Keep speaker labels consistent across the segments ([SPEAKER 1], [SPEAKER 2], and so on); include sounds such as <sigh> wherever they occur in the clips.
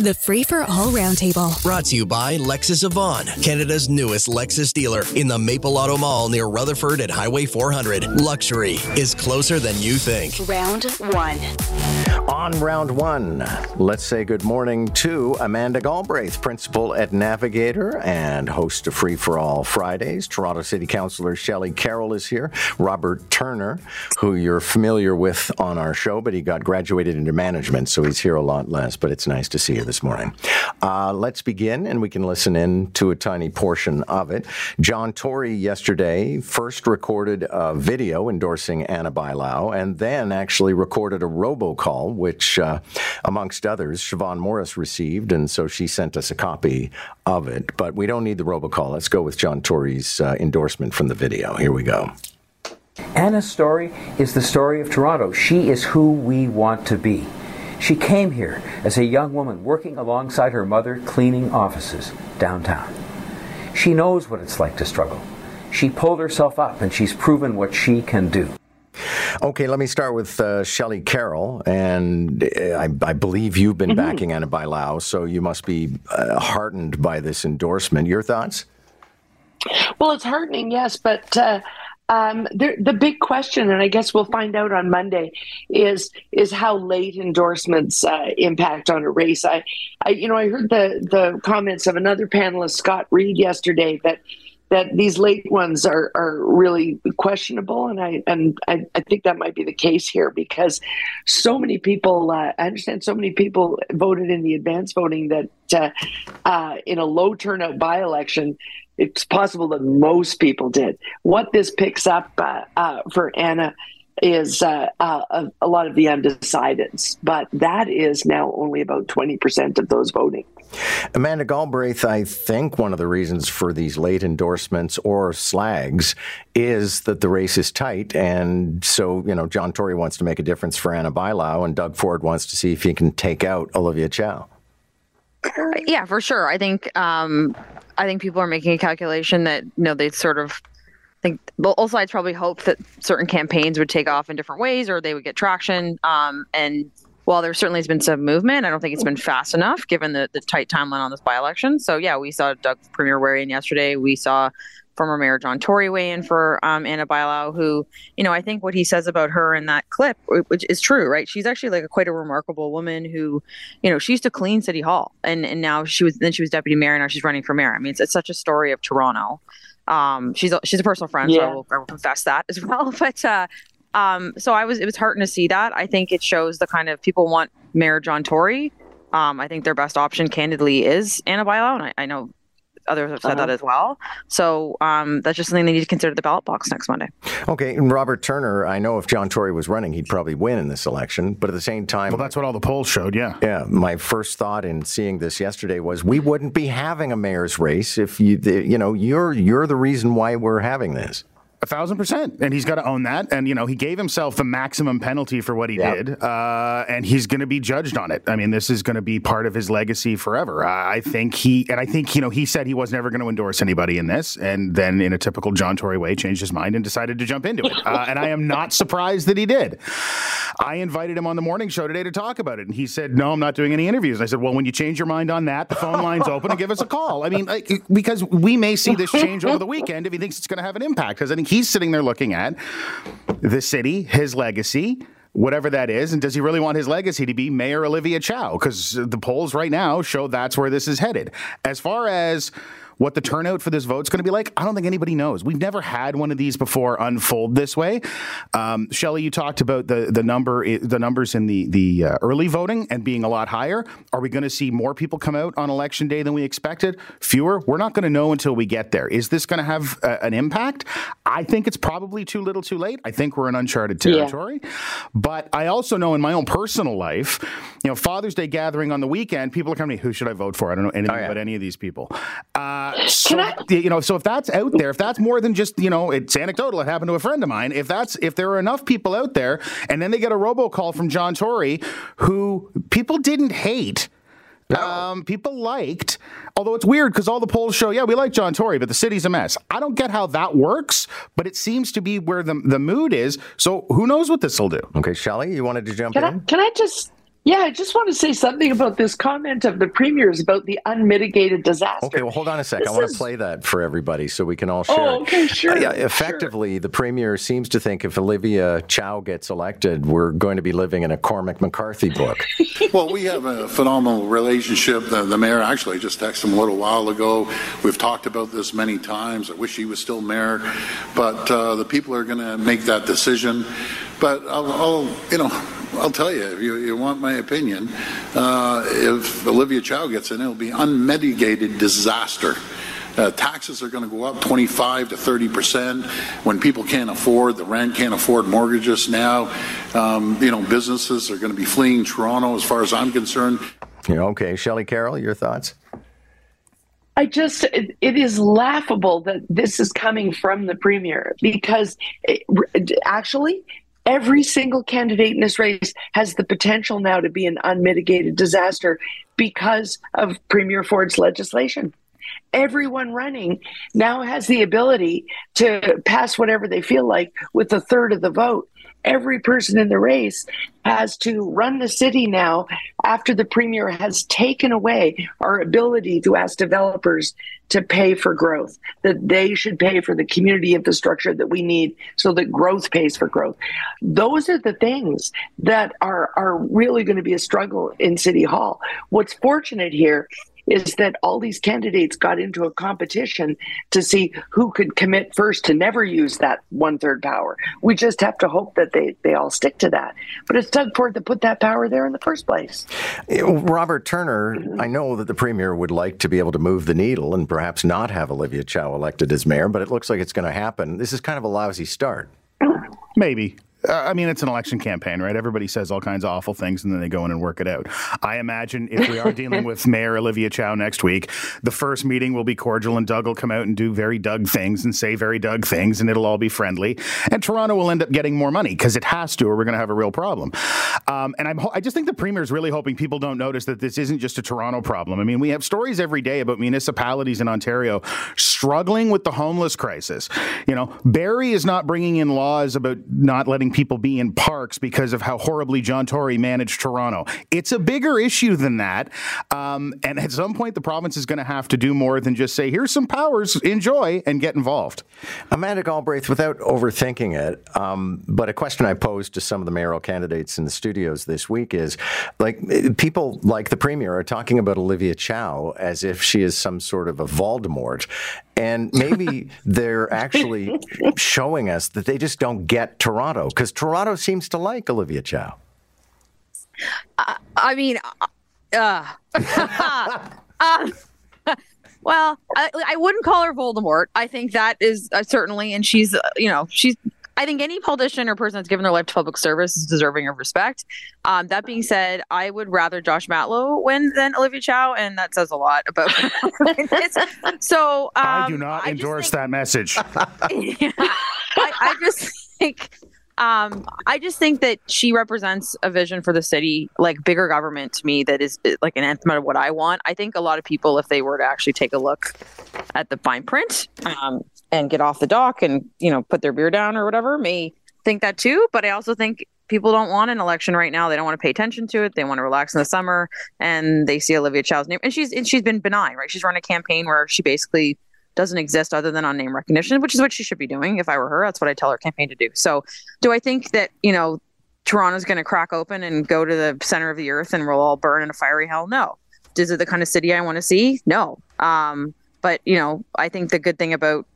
[SPEAKER 1] The Free for All Roundtable.
[SPEAKER 2] Brought to you by Lexus of Vaughan, Canada's newest Lexus dealer in the Maple Auto Mall near Rutherford at Highway 400. Luxury is closer than you think.
[SPEAKER 3] Round one.
[SPEAKER 4] On round one, let's say good morning to Amanda Galbraith, principal at Navigator and host of Free for All Fridays. Toronto City Councillor Shelley Carroll is here. Robert Turner, who you're familiar with on our show, but he got graduated into management, so he's here a lot less, but it's nice to see you this morning. Uh, let's begin, and we can listen in to a tiny portion of it. John Tory yesterday first recorded a video endorsing Ana Bailão, and then actually recorded a robocall, which, uh, amongst others, Siobhan Morris received, and so she sent us a copy of it. But we don't need the robocall. Let's go with John Tory's uh, endorsement from the video. Here we go.
[SPEAKER 5] Ana's story is the story of Toronto. She is who we want to be. She came here as a young woman working alongside her mother cleaning offices downtown. She knows what it's like to struggle. She pulled herself up and she's proven what she can do.
[SPEAKER 4] Okay, let me start with uh, Shelley Carroll, and uh, I, I, believe you've been mm-hmm. backing Ana Bailão, so you must be uh, heartened by this endorsement. Your thoughts?
[SPEAKER 6] Well, it's heartening, yes, but uh, um, the, big question, and I guess we'll find out on Monday, is is how late endorsements uh, impact on a race. I, I, you know, I heard the the comments of another panelist, Scott Reid, yesterday that that these late ones are are really questionable, and I and I, I think that might be the case here because so many people. Uh, I understand so many people voted in the advance voting that uh, uh in a low turnout by election it's possible that most people did. What this picks up uh, uh, for Ana is uh, uh a, a, lot of the undecideds, but that is now only about 20% of those voting.
[SPEAKER 4] Amanda Galbraith, I think one of the reasons for these late endorsements or slags is that the race is tight. And so, you know, John Tory wants to make a difference for Ana Bailão, and Doug Ford wants to see if he can take out Olivia Chow.
[SPEAKER 7] Yeah, for sure. I think um, I think people are making a calculation that you know they sort of think both sides probably hope that certain campaigns would take off in different ways or they would get traction. Um, and while there certainly has been some movement, I don't think it's been fast enough given the, the tight timeline on this by election. So yeah, we saw Doug Premier wearing yesterday. We saw former Mayor John Tory weigh in for um, Ana Bailão, who, you know, I think what he says about her in that clip, which is true, right? She's actually like a, quite a remarkable woman who, you know, she used to clean City Hall, and and now she was then she was deputy mayor, and now she's running for mayor. I mean, it's, it's such a story of Toronto. Um, she's a, she's a personal friend, yeah. so I will, I will confess that as <laughs> well. But uh, um, so I was it was heartening to see that. I think it shows the kind of people want Mayor John Tory. Um, I think their best option, candidly, is Ana Bailão, and I, I know others have said uh-huh. that as well. So um, that's just something they need to consider the ballot box next Monday.
[SPEAKER 4] Okay, and Robert Turner, I know if John Tory was running, he'd probably win in this election, but at the same time,
[SPEAKER 8] well, that's what all the polls showed. Yeah,
[SPEAKER 4] yeah. My first thought in seeing this yesterday was we wouldn't be having a mayor's race if you, you know, you're you're the reason why we're having this.
[SPEAKER 8] A thousand percent, and he's got to own that. And you know, he gave himself the maximum penalty for what he yep. did, uh, and he's going to be judged on it. I mean, this is going to be part of his legacy forever. Uh, I think he, and I think you know, he said he was never going to endorse anybody in this, and then in a typical John Tory way, changed his mind and decided to jump into it. Uh, and I am not surprised that he did. I invited him on the morning show today to talk about it, and he said, "No, I'm not doing any interviews." And I said, "Well, when you change your mind on that, the phone line's open, and give us a call." I mean, like, because we may see this change over the weekend if he thinks it's going to have an impact. Because I think he's sitting there looking at the city, his legacy, whatever that is. And does he really want his legacy to be Mayor Olivia Chow? Because the polls right now show that's where this is headed. As far as what the turnout for this vote is going to be like, I don't think anybody knows. We've never had one of these before unfold this way. Um, Shelley, you talked about the the number the numbers in the the uh, early voting and being a lot higher. Are we going to see more people come out on election day than we expected? Fewer? We're not going to know until we get there. Is this going to have uh, an impact? I think it's probably too little, too late. I think we're in uncharted territory. Yeah. But I also know in my own personal life, you know, Father's Day gathering on the weekend, people are coming to me, who should I vote for? I don't know anything oh, yeah. about any of these people. Uh, so, I- you know, so if that's out there, if that's more than just, you know, it's anecdotal, it happened to a friend of mine. If that's, if there are enough people out there and then they get a robocall from John Tory who people didn't hate, no. Um, people liked, although it's weird because all the polls show, yeah, we like John Tory, but the city's a mess. I don't get how that works, but it seems to be where the, the mood is. So who knows what this will do?
[SPEAKER 4] Okay, Shelley, you wanted to jump
[SPEAKER 6] can
[SPEAKER 4] in?
[SPEAKER 6] I, can I just Yeah, I just want to say something about this comment of the premier's about the unmitigated disaster.
[SPEAKER 4] Okay, well, hold on a sec.
[SPEAKER 6] This
[SPEAKER 4] I want
[SPEAKER 6] is-
[SPEAKER 4] to play that for everybody so we can all share.
[SPEAKER 6] Oh, okay, sure.
[SPEAKER 4] Uh, yeah, effectively, the premier seems to think if Olivia Chow gets elected, we're going to be living in a Cormac McCarthy book. <laughs>
[SPEAKER 3] Well, we have a phenomenal relationship. The, the mayor actually just texted him a little while ago. We've talked about this many times. I wish he was still mayor, but uh, the people are going to make that decision. But I'll, I'll, you know, I'll tell you, if you, you want my opinion, uh, if Olivia Chow gets in, it'll be unmitigated disaster. Uh, taxes are going to go up 25 to 30 percent when people can't afford the rent, can't afford mortgages now. Um, you know, businesses are going to be fleeing Toronto, as far as I'm concerned.
[SPEAKER 4] You know, okay, Shelley Carroll, your thoughts?
[SPEAKER 6] I just, it, it is laughable that this is coming from the premier because it, actually, every single candidate in this race has the potential now to be an unmitigated disaster because of Premier Ford's legislation. Everyone running now has the ability to pass whatever they feel like with a third of the vote. Every person in the race has to run the city now after the premier has taken away our ability to ask developers to pay for growth, that they should pay for the community infrastructure that we need so that growth pays for growth. Those are the things that are, are really going to be a struggle in City Hall. What's fortunate here is that all these candidates got into a competition to see who could commit first to never use that one third power. We just have to hope that they, they all stick to that. But it's Doug Ford that put that power there in the first place.
[SPEAKER 4] You know, Robert Turner, mm-hmm. I know that the premier would like to be able to move the needle and perhaps not have Olivia Chow elected as mayor, but it looks like it's going to happen. This is kind of a lousy start. <clears throat>
[SPEAKER 8] Maybe. Uh, I mean, it's an election campaign, right? Everybody says all kinds of awful things and then they go in and work it out. I imagine if we are <laughs> dealing with Mayor Olivia Chow next week, the first meeting will be cordial and Doug will come out and do very Doug things and say very Doug things and it'll all be friendly. And Toronto will end up getting more money because it has to or we're going to have a real problem. Um, and I'm, ho- I just think the Premier is really hoping people don't notice that this isn't just a Toronto problem. I mean, we have stories every day about municipalities in Ontario struggling with the homeless crisis. You know, Barrie is not bringing in laws about not letting people be in parks because of how horribly John Tory managed Toronto. It's a bigger issue than that. Um, and at some point, the province is going to have to do more than just say, here's some powers, enjoy, and get involved.
[SPEAKER 4] Amanda Galbraith, without overthinking it, um, but a question I posed to some of the mayoral candidates in the studios this week is like people like the premier are talking about Olivia Chow as if she is some sort of a Voldemort. And maybe they're actually showing us that they just don't get Toronto because Toronto seems to like Olivia Chow.
[SPEAKER 7] I mean, uh, <laughs> um, well, I, I wouldn't call her Voldemort. I think that is uh, certainly, and she's, uh, you know, she's. I think any politician or person that's given their life to public service is deserving of respect. Um, that being said, I would rather Josh Matlow win than Olivia Chow, and that says a lot about. <laughs> so um,
[SPEAKER 8] I do not
[SPEAKER 7] I
[SPEAKER 8] endorse
[SPEAKER 7] think-
[SPEAKER 8] that message.
[SPEAKER 7] yeah. <laughs> I, I just think um I just think that she represents a vision for the city, like bigger government to me that is uh, like an anthem of what I want. I think a lot of people, if they were to actually take a look at the fine print um, and get off the dock and you know put their beer down or whatever, may think that too. But I also think people don't want an election right now. They don't want to pay attention to it. They want to relax in the summer, and they see Olivia Chow's name, and she's and she's been benign, right? She's run a campaign where she basically doesn't exist other than on name recognition, which is what she should be doing. If I were her, that's what I tell her campaign to do. So, do I think that you know Toronto's going to crack open and go to the center of the earth and we'll all burn in a fiery hell? No. Is it the kind of city I want to see? No. Um, but you know, I think the good thing about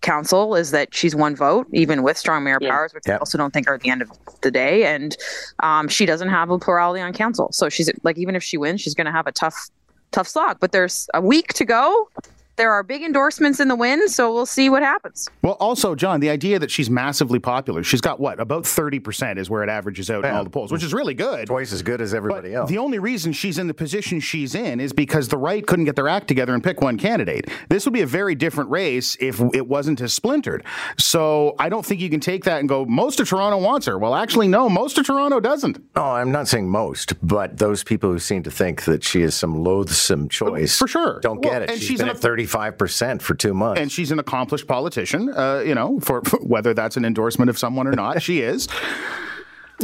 [SPEAKER 7] council is that she's one vote, even with strong mayor
[SPEAKER 6] Yeah.
[SPEAKER 7] powers, which
[SPEAKER 4] Yeah.
[SPEAKER 7] I also don't think are at the end of the day. And um, she doesn't have a plurality on council, so she's like, even if she wins, she's going to have a tough, tough slog. But there's a week to go. There are big endorsements in the wind, so we'll see what happens.
[SPEAKER 8] Well, also, John, the idea that she's massively popular, she's got what, about 30% is where it averages out in all the polls, which is really good.
[SPEAKER 4] Twice as good as
[SPEAKER 8] But
[SPEAKER 4] everybody else.
[SPEAKER 8] the only reason she's in the position she's in is because the right couldn't get their act together and pick one candidate. This would be a very different race if it wasn't as splintered. So I don't think you can take that and go, most of Toronto wants her. Well, actually, no, most of Toronto doesn't.
[SPEAKER 4] Oh, I'm not saying most, but those people who seem to think that she is some loathsome oh, choice
[SPEAKER 8] For sure.
[SPEAKER 4] don't
[SPEAKER 8] Well,
[SPEAKER 4] get it.
[SPEAKER 8] and
[SPEAKER 4] she's
[SPEAKER 8] she's
[SPEAKER 4] been
[SPEAKER 8] an-
[SPEAKER 4] at 35% for two months.
[SPEAKER 8] And she's an accomplished politician, uh, you know, for, for whether that's an endorsement of someone or not, she is.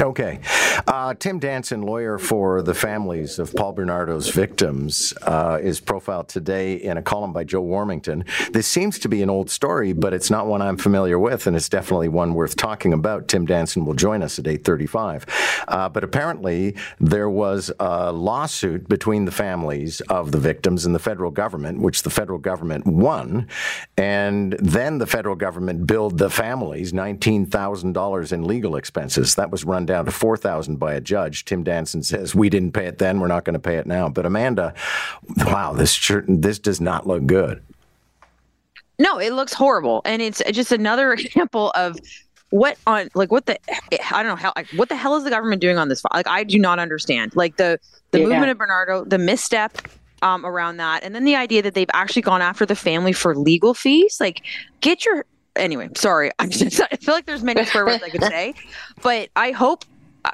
[SPEAKER 4] Okay. Uh, Tim Danson, lawyer for the families of Paul Bernardo's victims, uh, is profiled today in a column by Joe Warmington. This seems to be an old story, but it's not one I'm familiar with, and it's definitely one worth talking about. Tim Danson will join us at 8:35. Uh, but apparently, there was a lawsuit between the families of the victims and the federal government, which the federal government won, and then the federal government billed the families $19,000 in legal expenses. That was run down to 4000 by a judge. Tim Danson says, We didn't pay it then, we're not going to pay it now. But Amanda, wow, this, this does not look good.
[SPEAKER 7] No, it looks horrible. And it's just another <laughs> example of what on like what the I don't know how like what the hell is the government doing on this like I do not understand like the the yeah. movement of Bernardo the misstep um, around that and then the idea that they've actually gone after the family for legal fees like get your anyway, sorry. <laughs> I'm just, I feel like there's many swear words I could <laughs> say, but I hope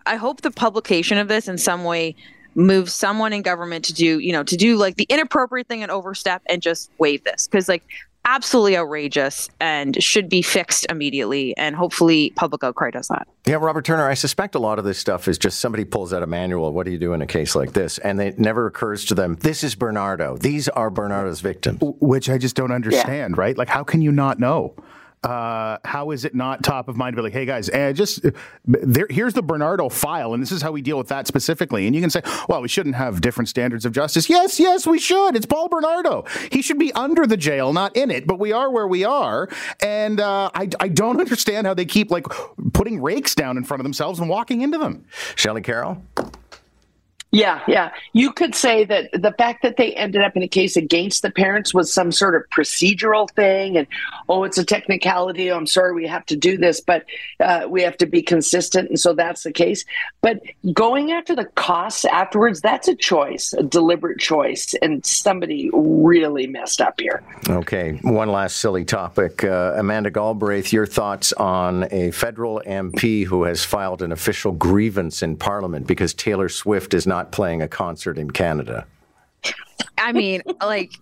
[SPEAKER 7] I hope the publication of this in some way moves someone in government to do, you know, to do like the inappropriate thing and overstep and just waive this because like absolutely outrageous and should be fixed immediately and hopefully public outcry does that.
[SPEAKER 4] Yeah, Robert Turner, I suspect a lot of this stuff is just somebody pulls out a manual, what do you do in a case like this? And it never occurs to them, this is Bernardo. These are Bernardo's victims.
[SPEAKER 8] Which I just don't understand, yeah. right? Like how can you not know? Uh, how is it not top of mind? To be like, hey guys, uh, just there, here's the Bernardo file, and this is how we deal with that specifically. And you can say, well, we shouldn't have different standards of justice. Yes, yes, we should. It's Paul Bernardo. He should be under the jail, not in it. But we are where we are, and uh, I, I don't <laughs> understand how they keep like putting rakes down in front of themselves and walking into them.
[SPEAKER 4] Shelley Carroll.
[SPEAKER 6] Yeah, yeah. You could say that the fact that they ended up in a case against the parents was some sort of procedural thing, and oh, it's a technicality. I'm sorry, we have to do this, but uh, we have to be consistent, and so that's the case. But going after the costs afterwards, that's a choice, a deliberate choice, and somebody really messed up here.
[SPEAKER 4] Okay, one last silly topic. Uh, Amanda Galbraith, your thoughts on a federal MP who has filed an official grievance in Parliament because Taylor Swift is not not playing a concert in Canada.
[SPEAKER 7] I mean, like,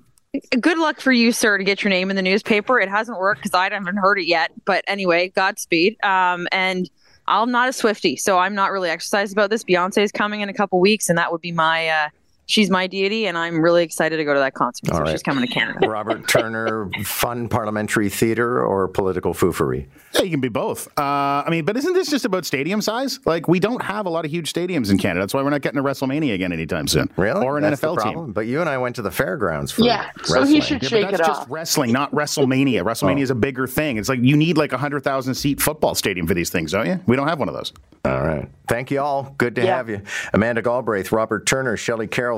[SPEAKER 7] good luck for you, sir, to get your name in the newspaper. It hasn't worked because I haven't heard it yet. But anyway, Godspeed. Um, and I'm not a Swiftie, so I'm not really exercised about this. Beyonce is coming in a couple weeks, and that would be my uh, she's my deity, and I'm really excited to go to that concert. so right. she's coming to Canada. <laughs>
[SPEAKER 4] Robert Turner, fun parliamentary theater or political foofery?
[SPEAKER 8] Yeah, you can be both. Uh, I mean, but isn't this just about stadium size? Like, we don't have a lot of huge stadiums in Canada. That's why we're not getting a WrestleMania again anytime soon.
[SPEAKER 4] Really?
[SPEAKER 8] Or an
[SPEAKER 4] That's
[SPEAKER 8] NFL team.
[SPEAKER 4] But you and I went to the fairgrounds for
[SPEAKER 6] yeah.
[SPEAKER 4] Wrestling.
[SPEAKER 6] So he should
[SPEAKER 8] yeah,
[SPEAKER 6] shake
[SPEAKER 8] that's
[SPEAKER 6] it
[SPEAKER 8] just
[SPEAKER 6] off.
[SPEAKER 8] wrestling, not WrestleMania. WrestleMania oh. is a bigger thing. It's like you need like a hundred thousand seat football stadium for these things, don't you? We don't have one of those.
[SPEAKER 4] All right. Thank you all. Good to
[SPEAKER 6] yeah.
[SPEAKER 4] have you, Amanda Galbraith, Robert Turner, Shelley Carroll.